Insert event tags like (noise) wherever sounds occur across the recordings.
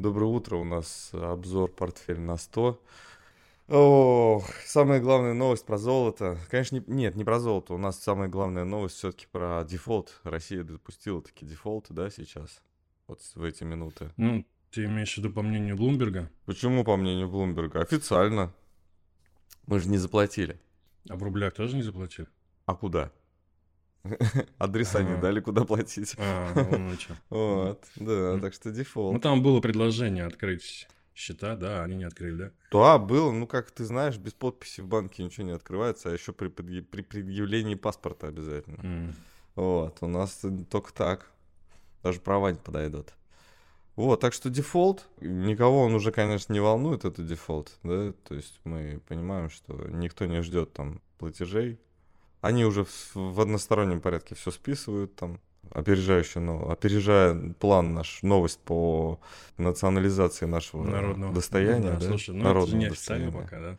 Доброе утро, у нас обзор портфель на 100. О, самая главная новость про золото. Конечно, не, нет, не про золото. У нас самая главная новость все-таки про дефолт. Россия допустила такие дефолты, да, сейчас? Вот в эти минуты. Ну, ты имеешь в виду по мнению Блумберга? Почему по мнению Блумберга? Официально. Мы же не заплатили. А в рублях тоже не заплатили? А куда? (laughs) Адреса не дали, куда платить. А, ну что. (laughs) Вот, да, так что Ну, дефолт. там было предложение открыть счета, да, они не открыли, да? Да, было, ну, как ты знаешь, без подписи в банке ничего не открывается, а еще при, предъя- при предъявлении паспорта обязательно. Вот, у нас только так. Даже права не подойдут. Вот, так что дефолт, никого он уже, конечно, не волнует, это дефолт, да, то есть мы понимаем, что никто не ждет там платежей. Они уже в, одностороннем порядке все списывают там, опережающе, но опережая план наш, новость по национализации нашего Народного. достояния, Ну да, Слушай, ну это народного не официально пока, да?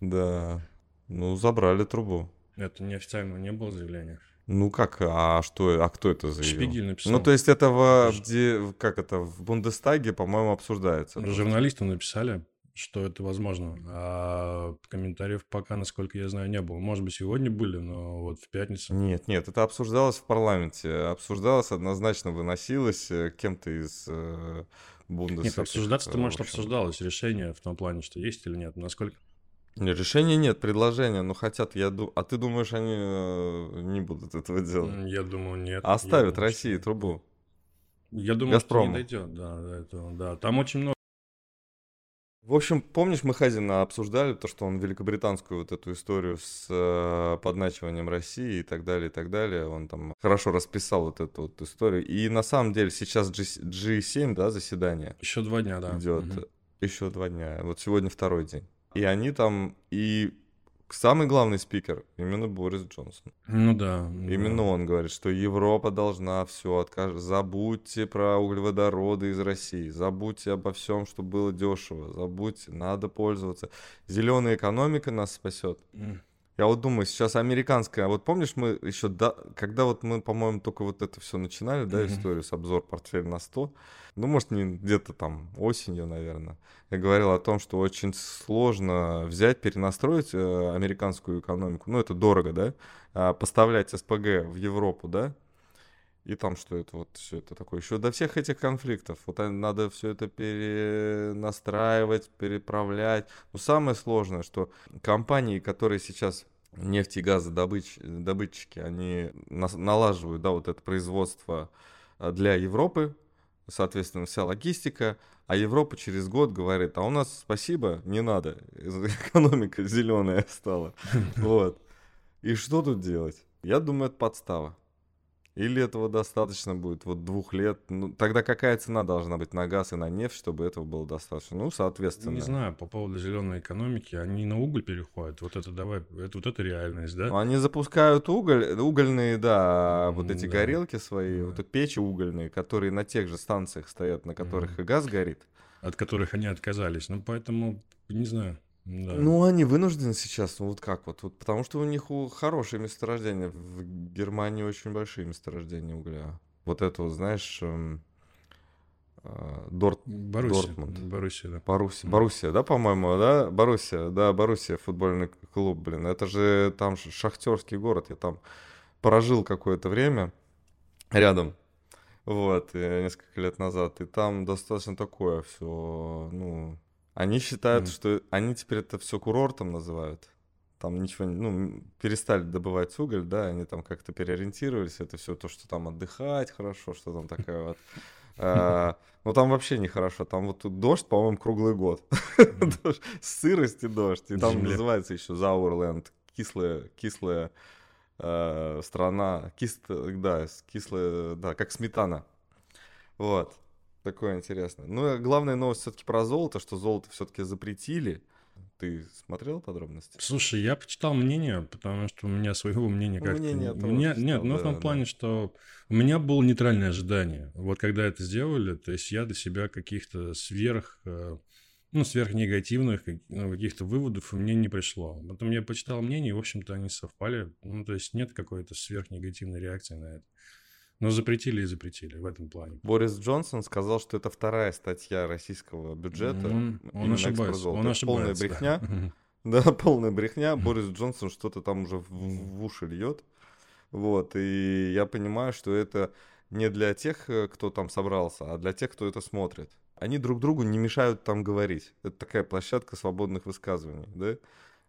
Да, ну забрали трубу. Это неофициально не было заявления. Ну как, а что, а кто это заявил? Шпигель написал. Ну, то есть это в, Ж- где, как это, в Бундестаге, по-моему, обсуждается. Журналисты написали, что это возможно. А комментариев пока, насколько я знаю, не было. Может быть, сегодня были, но вот в пятницу. Нет, нет, это обсуждалось в парламенте. Обсуждалось, однозначно выносилось э, кем-то из э, Бундес. Нет, обсуждаться-то, э, может, обсуждалось решение в том плане, что есть или нет. Насколько Решения нет, предложения, но хотят, я ду... А ты думаешь, они э, не будут этого делать? Я думаю, нет. Оставят Я думаю, России что- трубу. Я думаю, Газпрому. что не дойдет да, до этого. Да, там очень много. В общем, помнишь, мы Хазина обсуждали то, что он великобританскую вот эту историю с э, подначиванием России и так далее, и так далее. Он там хорошо расписал вот эту вот историю. И на самом деле сейчас G- G7, да, заседание Еще два дня, да. идет. Мгм. Еще два дня. Вот сегодня второй день. И они там, и самый главный спикер именно Борис Джонсон. Ну да. Именно да. он говорит, что Европа должна все откаж... Забудьте про углеводороды из России, забудьте обо всем, что было дешево, забудьте, надо пользоваться. Зеленая экономика нас спасет. М. Я вот думаю, сейчас американская, а вот помнишь, мы еще, до... когда вот мы, по-моему, только вот это все начинали, да, Мгм. историю с обзор портфель на 100, ну, может, не где-то там осенью, наверное, я говорил о том, что очень сложно взять, перенастроить э, американскую экономику, ну, это дорого, да, а, поставлять СПГ в Европу, да, и там что это вот все это такое. Еще до всех этих конфликтов. Вот надо все это перенастраивать, переправлять. Но самое сложное, что компании, которые сейчас нефти и газодобытчики, они налаживают, да, вот это производство а, для Европы, соответственно, вся логистика, а Европа через год говорит, а у нас спасибо, не надо, экономика зеленая стала. (laughs) Вот. И что тут делать? Я думаю, это подстава. Или этого достаточно будет, вот двух лет. Ну, тогда какая цена должна быть на газ и на нефть, чтобы этого было достаточно? Ну, соответственно. Не знаю, по поводу зеленой экономики, они на уголь переходят. Вот это давай, это вот это реальность, да? Ну, Они запускают уголь, угольные, да, вот эти Да. горелки свои, Да. вот эти печи угольные, которые на тех же станциях стоят, на которых и газ горит. От которых они отказались. Ну, поэтому, не знаю. Да. Ну, они вынуждены сейчас, ну вот как вот, вот потому что у них у хорошие месторождения. В Германии очень большие месторождения угля. Вот это вот, знаешь, эм, э, Дорт, Боруссия. Дортмунд. Боруссия, да. Боруссия. Боруссия, да, по-моему, да? Боруссия, да, Боруссия, футбольный клуб, блин. Это же там шахтерский город. Я там прожил какое-то время рядом, вот, э, несколько лет назад. И там достаточно такое все, ну... Они считают, Мгм. что они теперь это все курортом называют. Там ничего, не- ну, перестали добывать уголь, да, они там как-то переориентировались. Это все то, что там отдыхать хорошо, что там такая вот. (laughs) А, Ну, там вообще нехорошо. Там вот тут дождь, по-моему, круглый год. (laughs) Сырость и дождь. И там называется еще Зауэрленд. Кислая, кислая э, страна. Кис, да, с- кислая, да, как сметана. Вот. Такое интересное. Ну, и главная новость все-таки про золото, что золото все-таки запретили. Ты смотрел подробности? Слушай, я почитал мнение, потому что у меня своего мнения Ну, как-то... мнение Мне- почитал, Нет, ну в да, том да. плане, что у меня было нейтральное ожидание. Вот когда это сделали, то есть я для себя каких-то сверх... э, Ну, сверхнегативных ну, каких-то выводов у меня не пришло. Потом я почитал мнение, и, в общем-то, они совпали. Ну, то есть нет какой-то сверхнегативной реакции на это. Но запретили и запретили в этом плане. Борис Джонсон сказал, что это вторая статья российского бюджета. Он, он ошибается. Он Это ошибается. полная брехня. (laughs) Да, полная брехня. Борис Джонсон что-то там уже в, в уши льет. Вот, и я понимаю, что это не для тех, э, кто там собрался, а для тех, кто это смотрит. Они друг другу не мешают там говорить. Это такая площадка свободных высказываний, да?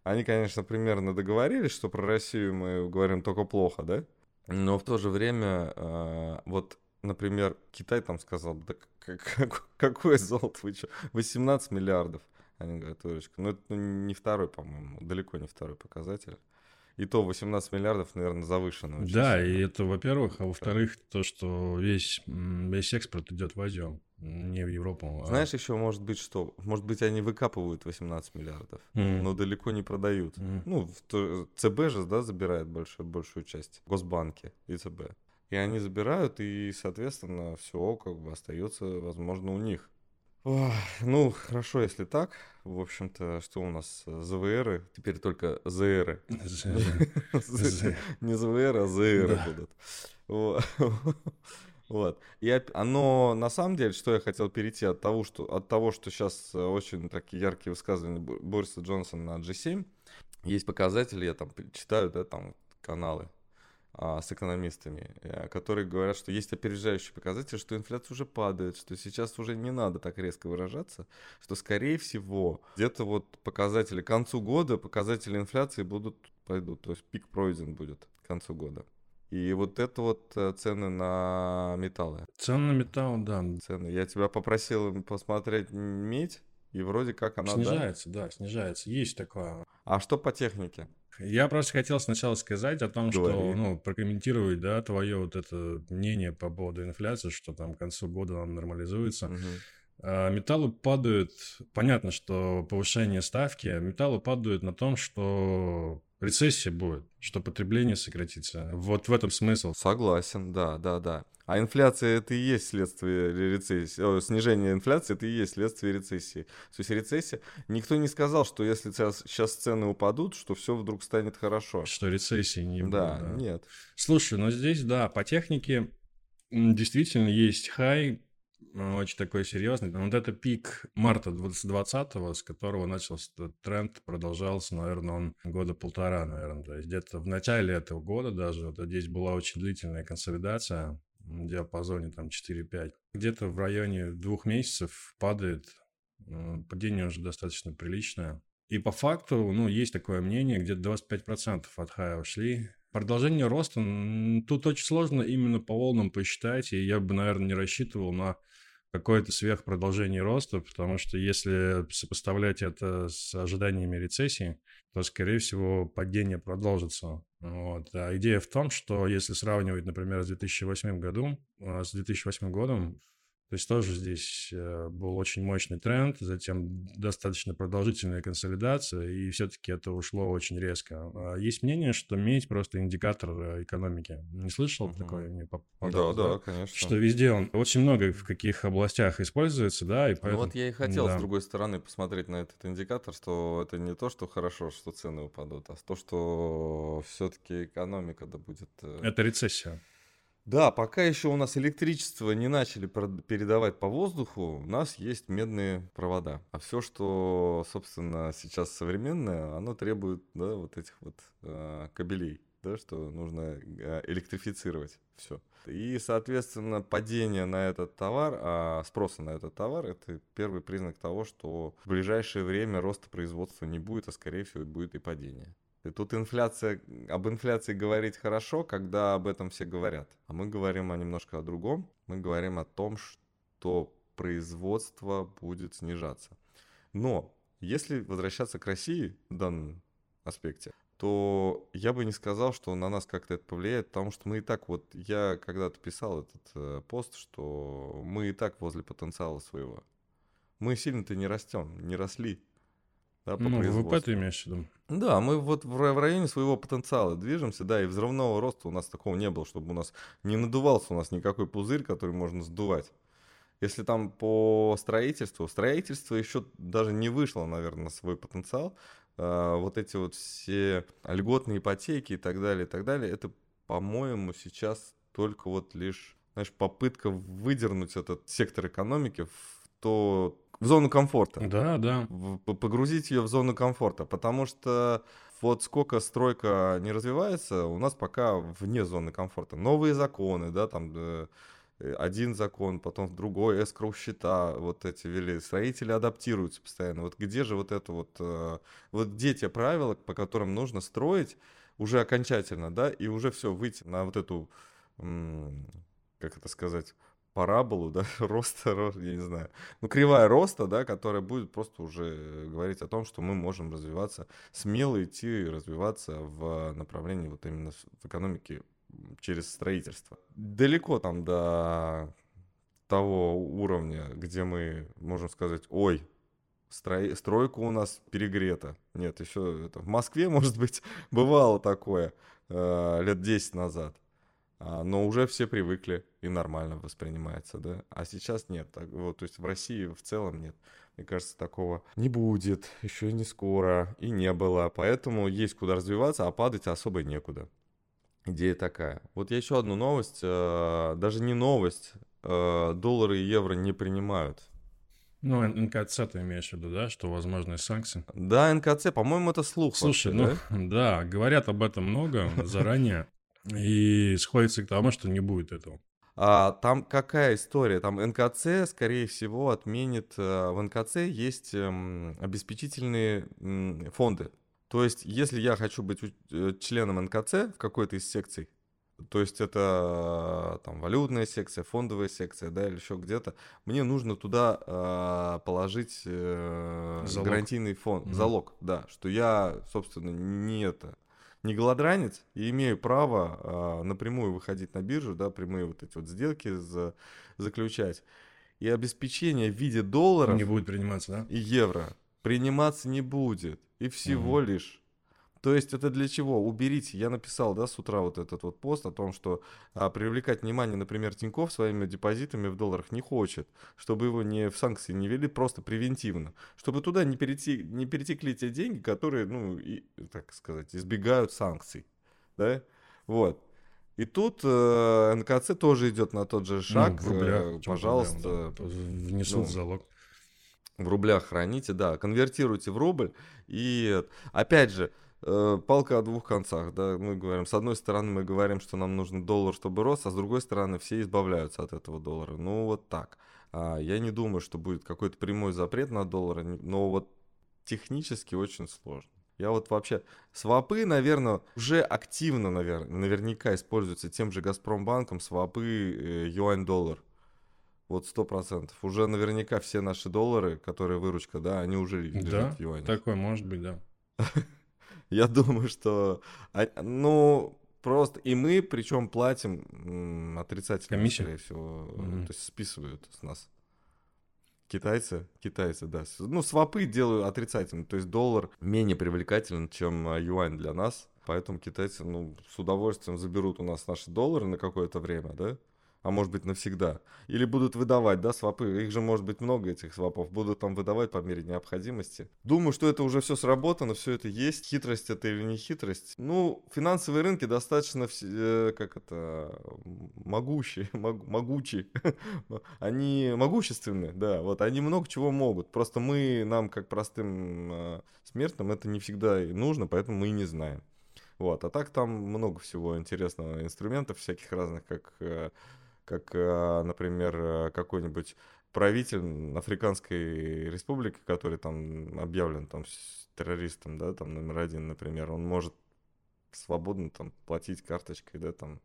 Они, конечно, примерно договорились, что про Россию мы говорим только плохо, да? Но в то же время, э, вот, например, Китай там сказал, да как, как, (laughs) какое золото, вы что, 18 миллиардов. Они говорят, Олечка, ну это ну, не второй, по-моему, далеко не второй показатель. И то 18 миллиардов, наверное, завышено. очень Да, сильно. и это, во-первых, а во-вторых, то, что весь, весь экспорт идет в Азию, не в Европу. а- Знаешь, еще может быть что? Может быть, они выкапывают 18 миллиардов, Мгм. но далеко не продают. Мгм. Ну, в ЦБ же, да, забирает большую, большую часть. Госбанки и ЦБ. И они забирают, и, соответственно, все как бы остается, возможно, у них. Ну, хорошо, если так. В общем-то, что у нас? ЗВРы, теперь только ЗРы. (laughs) Не ЗВР, а ЗР Да. будут. Во- (laughs) Вот. И оно, на самом деле, что я хотел перейти от того, что, от того, что сейчас очень такие яркие высказывания Бо- Бориса Джонсона на G7, есть показатели, я там читаю, да, там каналы с экономистами, э, которые говорят, что есть опережающие показатели, что инфляция уже падает, что сейчас уже не надо так резко выражаться, что, скорее всего, где-то вот показатели к концу года, показатели инфляции будут, пойдут, то есть пик пройден будет к концу года. И вот это вот э, цены на металлы. Цены на металл, да, Цены. Я тебя попросил посмотреть медь, и вроде как она... да? снижается, да, снижается. Есть такое. А что по технике? Я просто хотел сначала сказать о том, что, Говори. ну, прокомментировать, да, твое вот это мнение по поводу инфляции, что там к концу года он нормализуется. А, Металлы падают, понятно, что повышение ставки, а металлы падают на том, что рецессия будет, что потребление сократится. Вот в этом смысл. Согласен, да, да, да. А инфляция это и есть следствие рецессии. О, снижение инфляции это и есть следствие рецессии. То есть рецессия. Никто не сказал, что если сейчас цены упадут, что все вдруг станет хорошо. Что рецессии не будет. Да, да. нет. Слушай, ну здесь, да, по технике действительно есть хай, очень такой серьезный. Вот это пик марта 2020, с которого начался этот тренд, продолжался, наверное, он года полтора, наверное. То есть где-то в начале этого года даже вот здесь была очень длительная консолидация в диапазоне там 4-5. Где-то в районе двух месяцев падает, э, падение уже достаточно приличное. И по факту, ну, есть такое мнение, где-то 25% от хая ушли. Продолжение роста, тут очень сложно именно по волнам посчитать, и я бы, наверное, не рассчитывал на какое-то сверхпродолжение роста, потому что если сопоставлять это с ожиданиями рецессии, то, скорее всего, падение продолжится. Вот. А идея в том, что если сравнивать, например, с 2008 годом, а, с 2008 годом, то есть тоже здесь э, был очень мощный тренд, затем достаточно продолжительная консолидация, и все-таки это ушло очень резко. А Есть мнение, что медь просто индикатор э, экономики. Не слышал Мгм. такое? Мне Да, попадалось, да, конечно. Что везде он очень много в каких областях используется, да, и Ну поэтому... вот я и хотел, да. с другой стороны, посмотреть на этот индикатор, что это не то, что хорошо, что цены упадут, а то, что все-таки экономика да будет... э, Это рецессия. Да, пока еще у нас электричество не начали передавать по воздуху, у нас есть медные провода. А все, что, собственно, сейчас современное, оно требует, да, вот этих вот э, кабелей, да, что нужно э, электрифицировать все. И, соответственно, падение на этот товар, а спроса на этот товар, это первый признак того, что в ближайшее время роста производства не будет, а скорее всего будет и падение. И тут инфляция, об инфляции говорить хорошо, когда об этом все говорят. А мы говорим о немножко о другом. Мы говорим о том, что производство будет снижаться. Но если возвращаться к России в данном аспекте, то я бы не сказал, что на нас как-то это повлияет, потому что мы и так, вот я когда-то писал этот э, пост, что мы и так возле потенциала своего. Мы сильно-то не растем, не росли. Да, по Ну, ВВП ты имеешь в виду? Да, мы вот в районе своего потенциала движемся, да, и взрывного роста у нас такого не было, чтобы у нас не надувался у нас никакой пузырь, который можно сдувать. Если там по строительству, строительство еще даже не вышло, наверное, на свой потенциал, а, вот эти вот все льготные ипотеки и так далее, и так далее, это, по-моему, сейчас только вот лишь, знаешь, попытка выдернуть этот сектор экономики в то в зону комфорта. Да, да. В, погрузить ее в зону комфорта, потому что вот сколько стройка не развивается, у нас пока вне зоны комфорта. Новые законы, да, там э, один закон, потом другой, эскроу счета, вот эти вели, строители адаптируются постоянно. Вот где же вот это вот, э, вот где те правила, по которым нужно строить уже окончательно, да, и уже все, выйти на вот эту, как это сказать, параболу, да, (laughs) роста, я не знаю, ну, кривая роста, да, которая будет просто уже говорить о том, что мы можем развиваться, смело идти и развиваться в направлении вот именно в экономике через строительство. Далеко там до того уровня, где мы можем сказать, ой, строй, стройка у нас перегрета. Нет, еще это, в Москве, (laughs) может быть, бывало такое э, лет 10 назад. А, но уже все привыкли и нормально воспринимается, да. А сейчас нет. Так, вот, то есть в России в целом нет. Мне кажется, такого не будет, еще не скоро, и не было. Поэтому есть куда развиваться, а падать особо некуда. Идея такая. Вот я еще одну новость, э, даже не новость, э, доллары и евро не принимают. Ну, НКЦ ты имеешь в виду, да, что возможны санкции? Да, НКЦ, по-моему, это слух. Слушай, вообще, ну да? (laughs) да, говорят об этом много заранее, и сходится к тому, что не будет этого. А, там какая история? Там НКЦ, скорее всего, отменит... Э, в НКЦ есть эм, обеспечительные фонды. То есть, если я хочу быть э, членом НКЦ в какой-то из секций, то есть это там валютная секция, фондовая секция, да, или еще где-то, мне нужно туда э, положить э, гарантийный фонд, mm залог, да, что я, собственно, не это, не голодранец и имею право э, напрямую выходить на биржу, да, прямые вот эти вот сделки за, заключать. И обеспечение в виде долларов... Не будет приниматься, да? И евро приниматься не будет. И всего mm лишь то есть это для чего? Уберите. Я написал, да, с утра вот этот вот пост о том, что а, привлекать внимание, например, Тиньков своими депозитами в долларах не хочет, чтобы его не в санкции не вели, просто превентивно, чтобы туда не, перейти, не перетекли те деньги, которые, ну, и, так сказать, избегают санкций, да, вот. И тут э, НКЦ тоже идет на тот же шаг. Ну, в рублях, э, пожалуйста. Проблема, да. Внесут ну, залог. В рублях храните, да, конвертируйте в рубль. И опять же, Э, палка о двух концах, да, мы говорим, с одной стороны мы говорим, что нам нужен доллар, чтобы рос, а с другой стороны все избавляются от этого доллара, ну вот так. А, я не думаю, что будет какой-то прямой запрет на доллар, но вот технически очень сложно. Я вот вообще... Свапы, наверное, уже активно, наверное, наверняка используются тем же Газпромбанком, свапы э, юань-доллар. Вот сто процентов. Уже наверняка все наши доллары, которые выручка, да, они уже лежат да, в юанях. такое может быть, да. (laughs) (laughs) Я думаю, что... А, ну, просто... И мы, причем, платим отрицательно, Комиссию? скорее всего. Mm-hmm. То есть списывают с нас. Китайцы, китайцы, да. Ну, свопы делаю отрицательно. То есть доллар менее привлекателен, чем а, юань для нас. Поэтому китайцы, ну, с удовольствием заберут у нас наши доллары на какое-то время, да? А может быть навсегда. Или будут выдавать, да, свопы. Их же может быть много, этих свопов. Будут там выдавать по мере необходимости. Думаю, что это уже все сработано, все это есть. Хитрость это или не хитрость. Ну, финансовые рынки достаточно, э, как это, могущие, (laughs) мог, могучие. (laughs) они могущественны, да, вот они много чего могут. Просто мы, нам, как простым э, смертным, это не всегда нужно, поэтому мы и не знаем. Вот, а так там много всего интересного, инструментов всяких разных, как э, как, э, например, э, какой-нибудь правитель Африканской республики, который там объявлен там террористом, да, там номер один, например, он может свободно там платить карточкой, да, там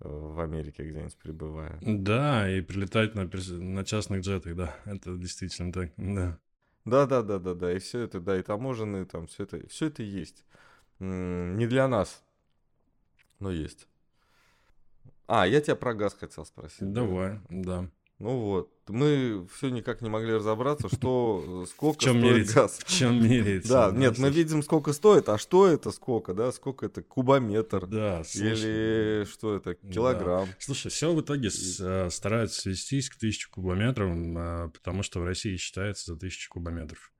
э, в Америке где-нибудь пребывая. Да, и прилетать на, на частных джетах, да, (laughs) это действительно так, да. Да, да, да, да, да, и все это, да, и таможенные там, все это, все это есть. Не для нас, но есть. А, я тебя про газ хотел спросить. Давай, да. Ну вот, мы все никак не могли разобраться, что, э, сколько в чем стоит мерить? газ. В чем мерить? Да, нет, мы видим, сколько стоит, а что это сколько, да, сколько это кубометр? Да, слушай. Или что это, килограмм? Да. Слушай, все в итоге И... стараются свестись к тысяче кубометрам, а, потому что в России считается за тысячу кубометров.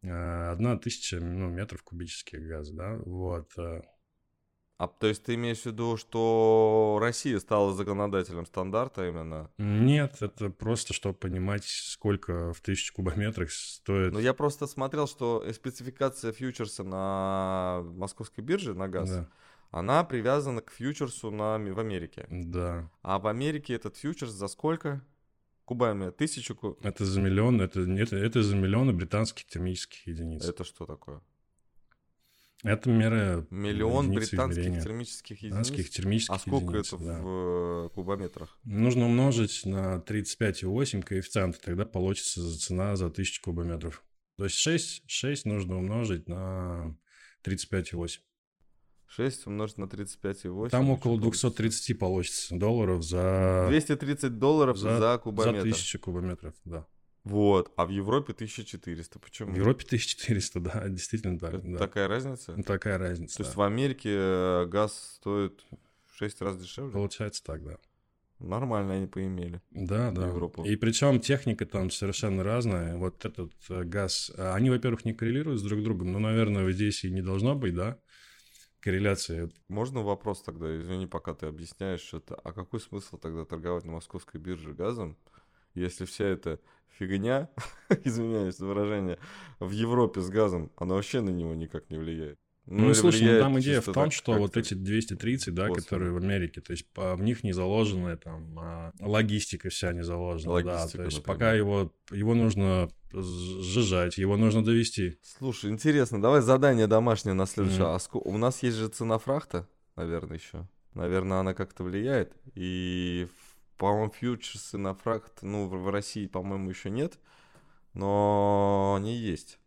Одна тысяча ну, метров кубических газа, да, вот. А. То есть ты имеешь в виду, что Россия стала законодателем стандарта именно? Нет, это просто, чтобы понимать, сколько в тысячу кубометрах стоит. Ну, я просто смотрел, что спецификация фьючерса на московской бирже на газ, Да. она привязана к фьючерсу на, в Америке. Да. А в Америке этот фьючерс за сколько? Кубами? Тысячу ку... Это за миллион, это, это, это за миллионы британских термических единиц. Это что такое? Мера Миллион единицы британских измерения. термических единиц? британских термических А сколько единиц, это да. в э, кубометрах? Нужно умножить на 35,8 коэффициент, тогда получится за- цена за 1000 кубометров. То есть 6, 6 нужно умножить на 35,8. 6 умножить на 35,8. Там около что получится? 230 получится долларов за, 230 долларов за, за, за кубометр. 1000 кубометров, да. Вот, а в Европе 1400. Почему? В Европе 1400, да, действительно так. Да. Такая разница? Ну, Такая разница. То есть да. в Америке э, газ стоит в 6 раз дешевле? Получается так, да. Нормально они поимели. Да, да. Европу. И причем техника там совершенно разная. Вот этот э, газ, а, они, во-первых, не коррелируют с друг другом, но, наверное, здесь и не должно быть, да, корреляции. Можно вопрос тогда, извини, пока ты объясняешь что-то. А какой смысл тогда торговать на московской бирже газом, если вся эта фигня, (laughs) извиняюсь за выражение, в Европе с газом, она вообще на него никак не влияет? Ну, или слушай, ну, там идея в том, так что вот эти 230, да, косвенно. которые в Америке, то есть по- в них не заложена там а, логистика вся не заложена, да, Логистика, то есть например. пока его, его нужно сжижать, его нужно довести. Слушай, интересно, давай задание домашнее на следующее. Мгм. А у нас есть же цена фрахта, наверное, еще. Наверное, она как-то влияет. И, по-моему, фьючерсы на фрахт, ну, в России, по-моему, еще нет. Но они есть.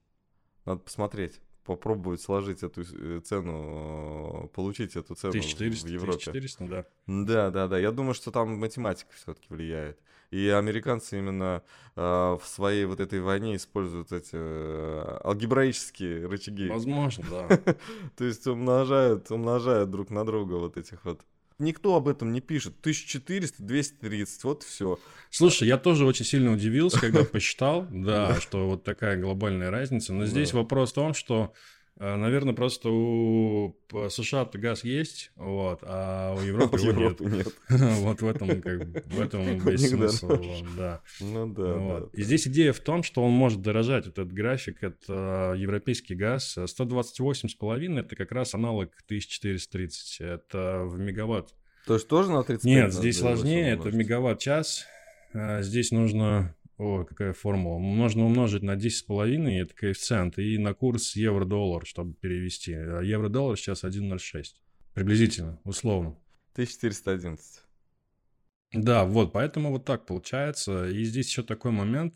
Надо посмотреть. Попробовать сложить эту э, цену, э, получить эту цену в- 1400, в Европе. 1400, да. Да, да, да. Я думаю, что там математика все-таки влияет. И американцы именно э, в своей вот этой войне используют эти э, алгебраические рычаги. Возможно, да. (laughs) То есть умножают, умножают друг на друга вот этих вот. Никто об этом не пишет. 1400, 230, вот все. Слушай, я тоже очень сильно удивился, когда (laughs) посчитал, да, что вот такая глобальная разница. Но здесь вопрос в том, что, наверное, просто у США-то газ есть, вот, а у (laughs) Европы его нет. (laughs) Вот в этом, как в этом (laughs) весь смысл, вот, да. Ну да, Вот. да. И здесь идея в том, что он может дорожать. Вот этот график, это европейский газ. 128,5 это как раз аналог 1430. Это в мегаватт. То есть тоже на 35? Нет, здесь сложнее, это умножить? мегаватт-час. А, Здесь нужно... О, какая формула. Можно умножить на 10,5, это коэффициент, и на курс евро-доллар, чтобы перевести. А Евро-доллар сейчас 1,06. Приблизительно, условно. 1411. Да, вот, поэтому вот так получается. И здесь еще такой момент.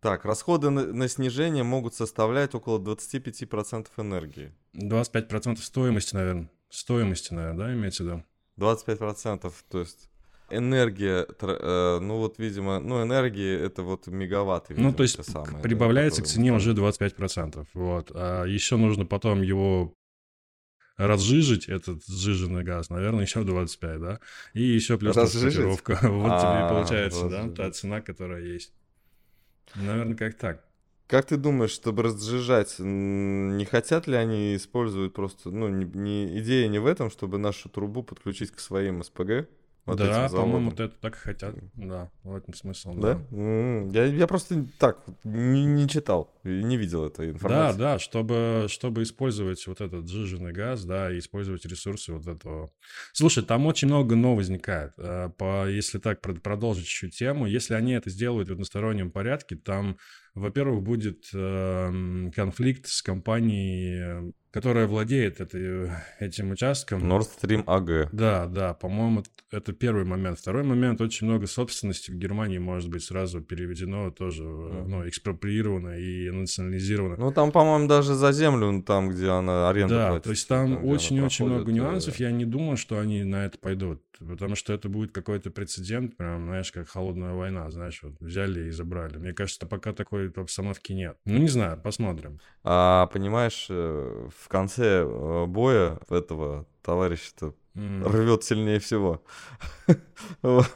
Так, расходы на, на снижение могут составлять около 25% энергии. 25% стоимости, наверное. Стоимости, наверное, да, имеется в виду? 25%, то есть энергия, э, ну вот, видимо, ну энергия это вот мегаватты. Ну, видимо, то есть к- самые, да, прибавляется к цене уже 25%. Вот. А еще нужно потом его разжижить, этот сжиженный газ, наверное, еще 25, да? И еще плюс транспортировка. (laughs) Вот тебе и А, получается, да, та цена, которая есть. Наверное, как так. Как ты думаешь, чтобы разжижать, не хотят ли они использовать просто, ну, не, не- идея не в этом, чтобы нашу трубу подключить к своим СПГ? Вот да, по-моему, вот это так и хотят. Да, в этом смысл. Да? М, Я, я просто так не, не читал, не видел этой Да, информации. да, чтобы, чтобы использовать вот этот сжиженный газ, да, и использовать ресурсы вот этого. Слушай, там очень много но возникает. Э, По, если так прод- продолжить чуть тему, если они это сделают в одностороннем порядке, там, во-первых, будет эм, конфликт с компанией, которая владеет этой, этим участком. Nord Stream AG. Да, да, по-моему, это первый момент. Второй момент, очень много собственности в Германии может быть сразу переведено тоже, э, ну, экспроприировано и национализировано. Ну, там, по-моему, даже за землю, там, где она аренду Да, платит, то есть там очень-очень много э, нюансов. Я не думаю, что они на это пойдут, потому что это будет какой-то прецедент, прям, знаешь, как холодная война, знаешь, вот взяли и забрали. Мне кажется, пока такой обстановки нет. Ну, не знаю, посмотрим. А понимаешь, э, в конце э, боя этого товарища-то М. рвет сильнее всего. (laughs)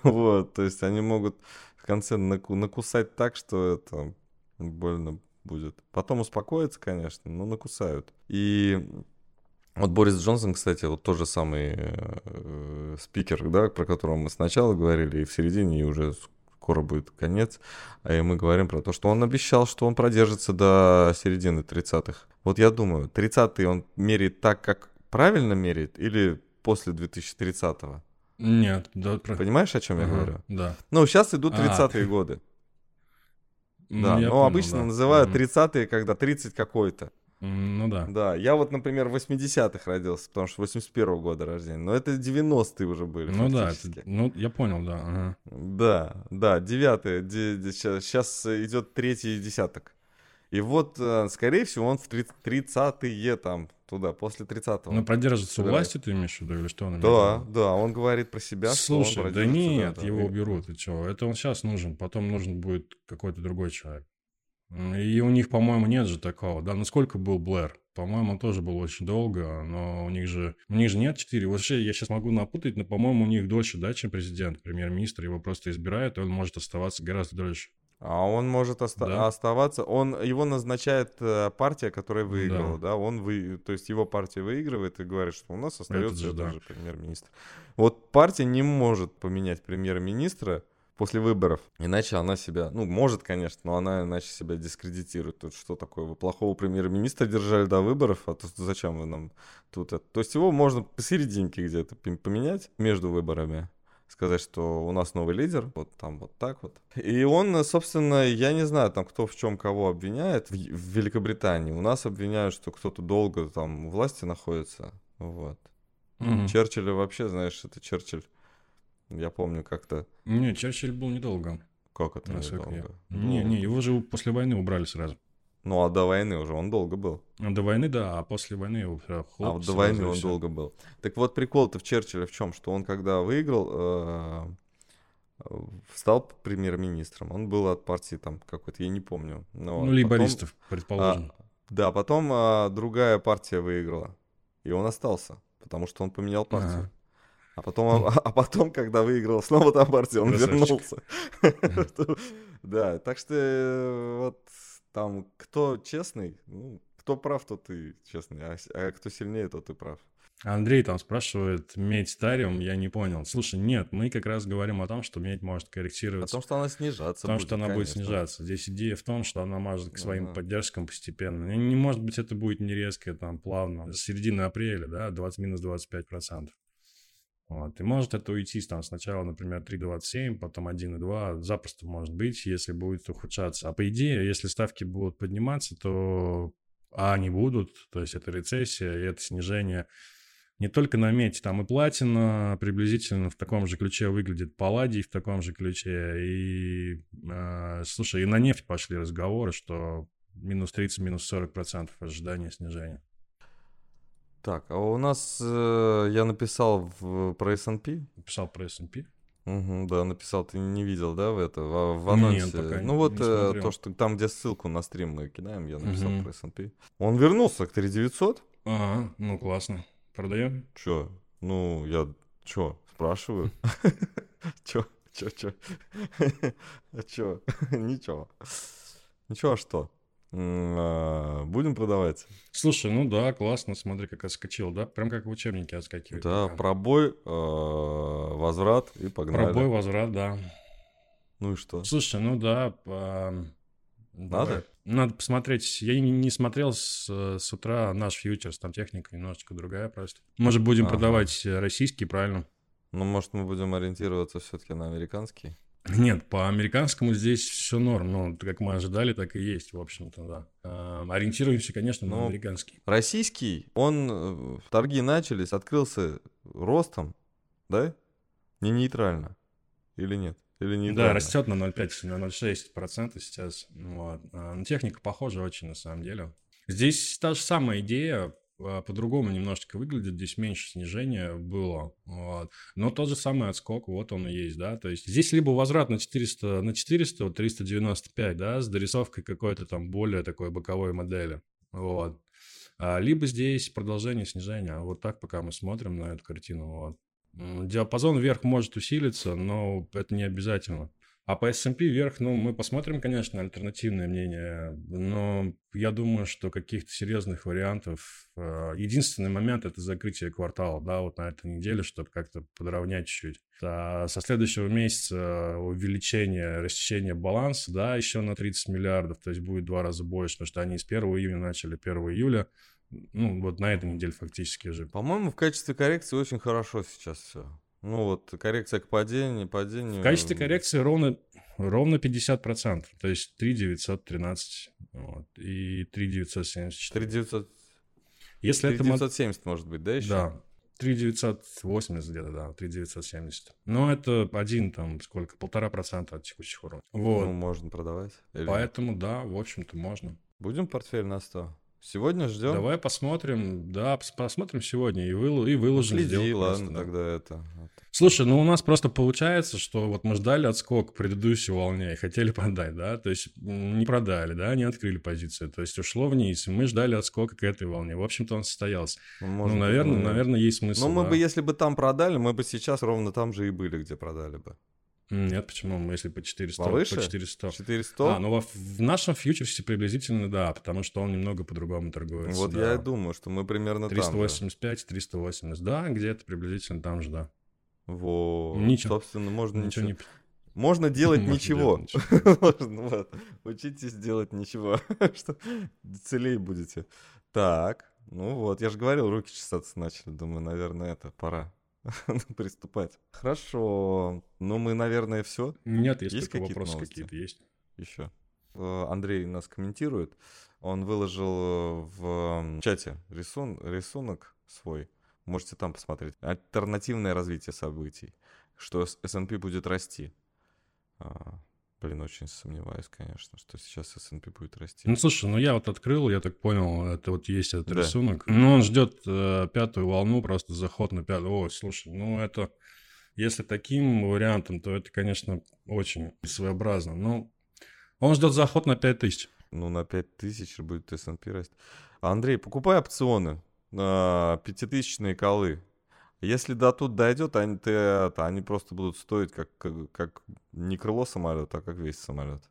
Вот, то есть они могут в конце наку- накусать так, что это больно будет. Потом успокоятся, конечно, но накусают. И Вот Борис Джонсон, кстати, вот тот же самый э, спикер, да, про которого мы сначала говорили, и в середине, и уже скоро будет конец, а и мы говорим про то, что он обещал, что он продержится до середины 30-х. Вот я думаю, 30-е он меряет так, как правильно меряет, или после 2030-го? Нет, да. Понимаешь, о чем ага, я говорю? Да. Ну, сейчас идут 30-е а. годы. (laughs) Да, но понял, обычно да. называют 30-е, когда 30 какой-то. Ну да. Да, я вот, например, в 80-х родился, потому что 81-го года рождения, но это 90-е уже были Ну да, это, ну я понял, да. Ага. Да, да, 9 сейчас идет третий десяток. И вот, э, скорее всего, он в 30-е там, туда, после 30-го. Ну, продержится у власти, ты имеешь в виду, или что он Да, да, он говорит про себя, Слушай, да нет, да, его уберут, и что? Это он сейчас нужен, потом нужен будет какой-то другой человек. И у них, по-моему, нет же такого. Да, насколько был Блэр? По-моему, он тоже был очень долго, но у них же, у них же нет 4. Вообще, я сейчас могу напутать, но, по-моему, у них дольше, да, чем президент, премьер-министр. Его просто избирают, и он может оставаться гораздо дольше. А он может оста- да. оставаться, он его назначает э, партия, которая выиграла, да, да? он вы, то есть его партия выигрывает и говорит, что у нас остается же, да. премьер-министр. Вот партия не может поменять премьер-министра, после выборов. Иначе она себя, ну, может, конечно, но она иначе себя дискредитирует. Тут что такое? Вы плохого премьер-министра держали до выборов, а то зачем вы нам тут это? То есть его можно посерединке где-то поменять между выборами сказать, что у нас новый лидер, вот там вот так вот. И он, собственно, я не знаю, там кто в чем кого обвиняет. В, в Великобритании у нас обвиняют, что кто-то долго там у власти находится. Вот. Mm-hmm. Черчилля вообще, знаешь, это Черчилль я помню как-то... Не, Черчилль был недолго. Как это недолго? Я... Не, не, его же после войны убрали сразу. Ну, а до войны уже он долго был. А до войны, да, а после войны его хлоп, А вот до войны он все. долго был. Так вот, прикол-то в Черчилле в чем? Что он, когда выиграл, э, стал премьер-министром. Он был от партии там какой-то, я не помню. Но ну, лейбористов, потом, предположим. А, да, потом а, другая партия выиграла. И он остался, потому что он поменял партию. Ага. А потом, а, а потом, когда выиграл снова там он вернулся. (laughs) Да, так что э, вот там кто честный, ну, кто прав, тот и честный, а, а кто сильнее, тот и прав. Андрей там спрашивает, медь тариум, я не понял. Слушай, нет, мы как раз говорим о том, что медь может корректироваться. О том, что она снижаться О том, будет, что она конечно. будет снижаться. Здесь идея в том, что она может к своим ага. поддержкам постепенно. Не может быть, это будет не резко, там, плавно. С середины апреля, да, 20 минус 25 процентов. Вот. И может это уйти там сначала, например, 3,27, потом 1,2, запросто может быть, если будет ухудшаться. А по идее, если ставки будут подниматься, то а они будут, то есть это рецессия, и это снижение не только на мете, там и платина приблизительно в таком же ключе выглядит, палладий в таком же ключе, и, э, слушай, и на нефть пошли разговоры, что минус 30, минус 40 процентов ожидания снижения. Так, а у нас э, я написал в, про S&P. Написал про S&P? Угу, да, написал, ты не видел, да, в это, в, в анонсе? Нет, пока ну вот э, то, что там, где ссылку на стрим мы кидаем, я написал угу. про S&P. Он вернулся к 3900. Ага, ну классно. Продаем? Чё? Ну, я чё, спрашиваю? (laughs) Чё, чё, чё? (laughs) Чё? (laughs) Ничего. Ничего, а что? А, будем продавать. Слушай, ну да, классно, смотри, как отскочил, да? Прям как в учебнике отскакивает. Да, пока. пробой, э, возврат и погнали. Пробой, возврат, да. Ну и что? Слушай, ну да, Надо? Давай. Надо посмотреть. Я не, не смотрел с, с утра наш фьючерс, там техника немножечко другая просто. Может, будем ага. продавать российский, правильно? Ну, может, мы будем ориентироваться все-таки на американский? Нет, по американскому здесь все норм. Ну, как мы ожидали, так и есть, в общем-то, да. А, ориентируемся, конечно, на Но американский. Российский, он, э, торги начались, открылся ростом, да? Не нейтрально. Или нет? Или не Да, растет на 0,5, на 0,6 процента сейчас. Вот. А, техника похожа очень, на самом деле. Здесь та же самая идея, по-другому немножечко выглядит, здесь меньше снижения было, вот. но тот же самый отскок, вот он и есть, да, то есть здесь либо возврат на 400, на 400, вот 395, да, с дорисовкой какой-то там более такой боковой модели, вот, а, либо здесь продолжение снижения, вот так пока мы смотрим на эту картину, вот. Диапазон вверх может усилиться, но это не обязательно. А по S&P вверх, ну, мы посмотрим, конечно, альтернативное мнение, но я думаю, что каких-то серьезных вариантов... Э, единственный момент – это закрытие квартала, да, вот на этой неделе, чтобы как-то подровнять чуть-чуть. А со следующего месяца увеличение, расчищение баланса, да, еще на 30 миллиардов, то есть будет два раза больше, потому что они с 1 июня начали 1 июля, ну, вот на этой неделе фактически уже. По-моему, в качестве коррекции очень хорошо сейчас все. Ну вот, коррекция к падению, падению. В качестве коррекции ровно, ровно 50%. То есть 3,913 вот, и 3,974. 3,900... Если 3,970 это... может быть, да, еще? Да. 3,980 где-то, да, 3,970. Но это один, там, сколько, полтора процента от текущих уровней. Вот. Ну, можно продавать. Или... Поэтому, да, в общем-то, можно. Будем портфель на 100? Сегодня ждем. Давай посмотрим, да, посмотрим сегодня и, выл, и выложим. Следи, ладно, просто, да. тогда это. Слушай, ну у нас просто получается, что вот мы ждали отскок предыдущей волне и хотели продать, да, то есть не продали, да, не открыли позицию, то есть ушло вниз, и мы ждали отскока к этой волне. В общем-то он состоялся. Ну, ну наверное, быть, наверное, есть смысл. Ну мы да. бы, если бы там продали, мы бы сейчас ровно там же и были, где продали бы. Нет, почему? Если по 400, Повыше? по 400. 400? А, ну в, нашем фьючерсе приблизительно, да, потому что он немного по-другому торгуется. Вот да. я и думаю, что мы примерно 385, там 380, да, где-то приблизительно там же, да. Вот. Ничего. Собственно, можно ничего. ничего... Не... Можно делать (laughs) Можно ничего. делать ничего. (laughs) Учитесь делать ничего, (laughs) что целей будете. Так, ну вот, я же говорил, руки чесаться начали. Думаю, наверное, это пора. (laughs) приступать. Хорошо. Ну, мы, наверное, все. Нет, есть, есть какие-то вопросы какие-то есть. Еще. Э, Андрей нас комментирует. Он выложил в чате рисун, рисунок свой. Можете там посмотреть. Альтернативное развитие событий. Что S&P будет расти. Блин, очень сомневаюсь, конечно, что сейчас S&P будет расти. Ну, слушай, ну я вот открыл, я так понял, это вот есть этот да. рисунок. Ну, он ждет э, пятую волну, просто заход на пятую. О, слушай, ну это... Если таким вариантом, то это, конечно, очень своеобразно. Ну, он ждет заход на 5000. Ну, на 5000 будет S&P расти. Андрей, покупай опционы на пятитысячные колы. Если до тут дойдет, они, ты, это, они просто будут стоить как, как, не крыло самолета, а как весь самолет.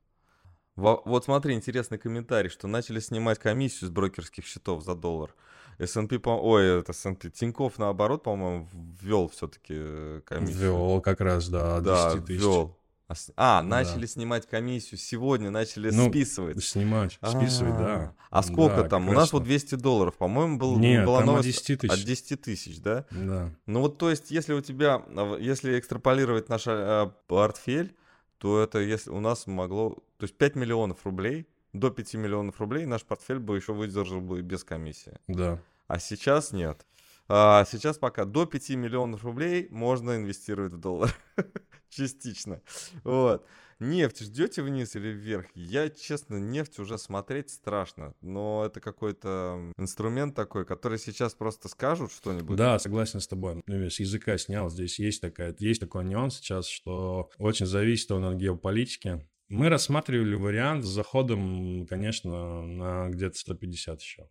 Во, вот смотри, интересный комментарий, что начали снимать комиссию с брокерских счетов за доллар. S&P, по... ой, это S&P, Тиньков наоборот, по-моему, ввел все-таки э, комиссию. Ввел как раз, да, да, ввел. А, а начали да. снимать комиссию, сегодня начали ну, списывать. Снимать, списывать, да. А сколько да, там? У нас вот 200 долларов, по-моему, был, Нет, была там новость от 10 тысяч. От 10 тысяч, да? Да. Ну вот, то есть, если у тебя, а, если экстраполировать наш э, портфель, то это если у нас могло, то есть 5 миллионов рублей, до 5 миллионов рублей наш портфель бы еще выдержал бы без комиссии. Да. А сейчас нет. А сейчас пока до 5 миллионов рублей можно инвестировать в доллар. (laughs) Частично. Вот. Нефть ждете вниз или вверх? Я, честно, нефть уже смотреть страшно. Но это какой-то инструмент такой, который сейчас просто скажут что-нибудь. Да, согласен с тобой. Ну, с языка снял. Здесь есть, такая, есть такой нюанс сейчас, что очень зависит он от геополитики. Мы рассматривали вариант с заходом, конечно, на где-то 150 еще.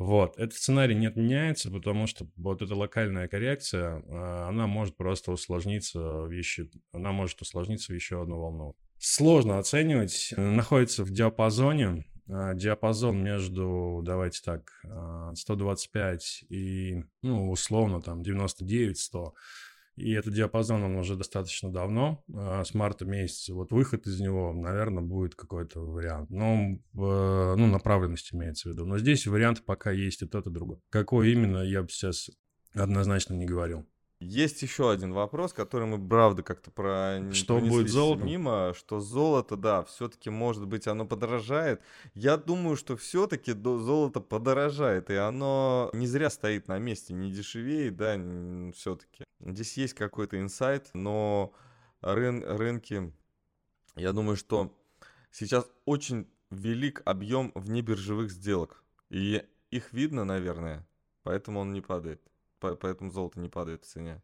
Вот. Этот сценарий не отменяется, потому что вот эта локальная коррекция, а, она может просто усложниться в еще, она может усложниться в еще одну волну. Сложно оценивать. Находится в диапазоне. А, диапазон между, давайте так, 125 а, и, ну, условно, там, 99-100. И этот диапазон, он уже достаточно давно, а, с марта месяца. Вот выход из него, наверное, будет какой-то вариант. Но, ну, направленность имеется в виду. Но здесь вариант пока есть и тот, и другой. Какой именно, я бы сейчас однозначно не говорил. Есть еще один вопрос, который мы, правда, как-то про... Что будет золото? Мимо, что золото, да, все-таки, может быть, оно подорожает. Я думаю, что все-таки золото подорожает, и оно не зря стоит на месте, не дешевеет, да, все-таки. Здесь есть какой-то инсайт, но рын рынки, я думаю, что сейчас очень велик объем внебиржевых сделок, и их видно, наверное, поэтому он не падает поэтому золото не падает в цене.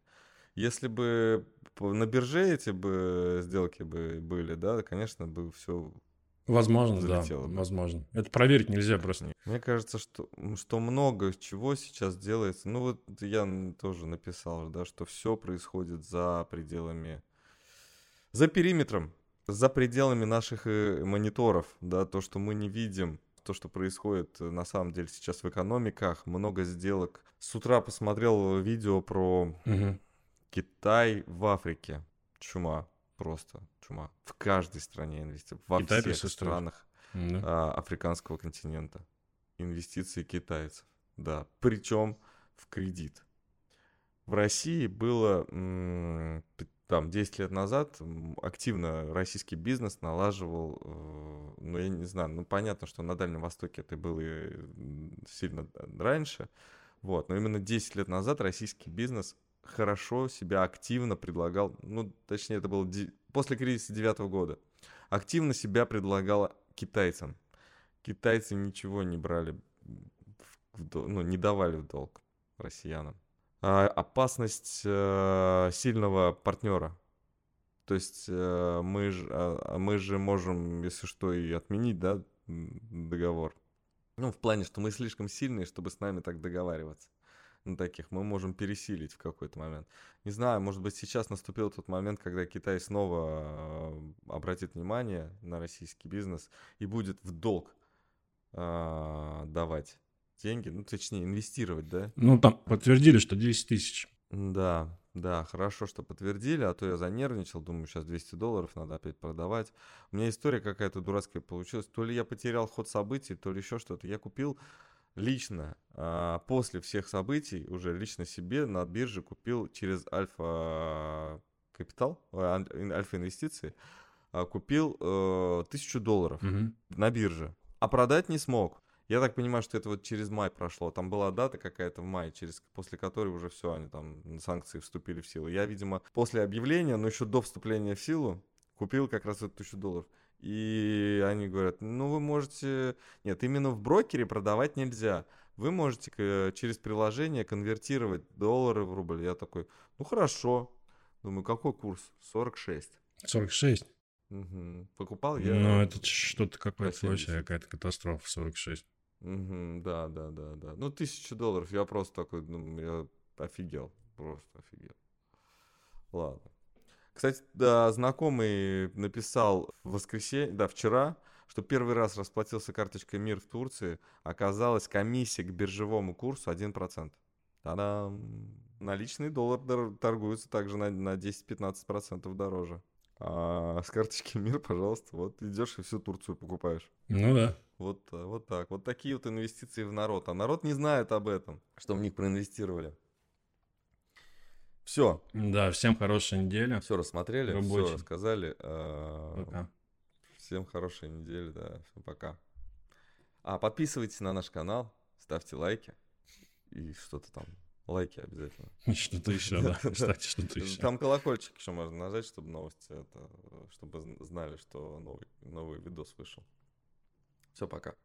Если бы на бирже эти бы сделки бы были, да, конечно, бы все Возможно, да, бы. возможно. Это проверить нельзя просто. Мне кажется, что, что много чего сейчас делается. Ну вот я тоже написал, да, что все происходит за пределами, за периметром за пределами наших э, мониторов, да, то, что мы не видим, то, что происходит э, на самом деле сейчас в экономиках, много сделок. С утра посмотрел видео про Мгм. Китай в Африке. Чума, просто чума. В каждой стране инвестиции, во Китай всех присутствует. странах Да. а, африканского континента. Инвестиции китайцев, да. Причем в кредит. В России было м, там 10 лет назад активно российский бизнес налаживал, э, ну я не знаю, ну понятно, что на Дальнем Востоке это было сильно раньше, вот, но именно 10 лет назад российский бизнес хорошо себя активно предлагал, ну точнее это было после кризиса девятого года, активно себя предлагал китайцам. Китайцы ничего не брали, в ну не давали в долг россиянам опасность э, сильного партнера. То есть э, мы, ж- а, а мы же можем, если что, и отменить, да, договор. Ну, в плане, что мы слишком сильные, чтобы с нами так договариваться. На таких мы можем пересилить в какой-то момент. Не знаю, может быть, сейчас наступил тот момент, когда Китай снова э, обратит внимание на российский бизнес и будет в долг э, давать деньги, ну, точнее, инвестировать, да, Ну, там подтвердили, что 10 тысяч. да, да, хорошо, что подтвердили, а то я занервничал, думаю, сейчас 200 долларов надо опять продавать. У меня история какая-то дурацкая получилась. То ли я потерял ход событий, то ли еще что-то. Я купил лично, а, после всех событий, уже лично себе на бирже купил через Альфа Капитал, а, ан- Альфа Инвестиции, а, купил э, тысячу долларов Мгм. на бирже, а продать не смог. Я так понимаю, что это вот через май прошло. Там была дата какая-то в мае, через, после которой уже все, они там санкции вступили в силу. Я, видимо, после объявления, но еще до вступления в силу, купил как раз эту тысячу долларов. И они говорят, ну вы можете... Нет, именно в брокере продавать нельзя. Вы можете через приложение конвертировать доллары в рубль. Я такой, ну хорошо. Думаю, какой курс? 46. 46. Мгм. Покупал я... Ну, это что-то какое-то 70. вообще, какая-то катастрофа, 46. Мгм, да, да, да, да. Ну, тысяча долларов, я просто такой, ну, я офигел, просто офигел. Ладно. Кстати, да, знакомый написал в воскресенье, да, вчера, что первый раз расплатился карточкой МИР в Турции, оказалось комиссия к биржевому курсу 1%. Та-дам! Наличный доллар торгуется также на, на 10-15% дороже. А с карточки (laughs) МИР, пожалуйста, вот идешь и всю Турцию покупаешь. Ну да. Вот, э, вот так. Вот такие вот инвестиции в народ. А народ не знает об этом, что в них проинвестировали. Все, Да, всем хорошей недели. все рассмотрели, все Рабочий. рассказали. Э, Пока. Всем хорошей недели, да, всем пока. А подписывайтесь на наш канал, ставьте лайки и что-то там. Лайки обязательно. (laughs) Что-то еще, да. (laughs) Кстати, что-то еще. Там колокольчик еще можно нажать, чтобы новости, это, э, чтобы зн- знали, что новый, новый видос вышел. Все, пока.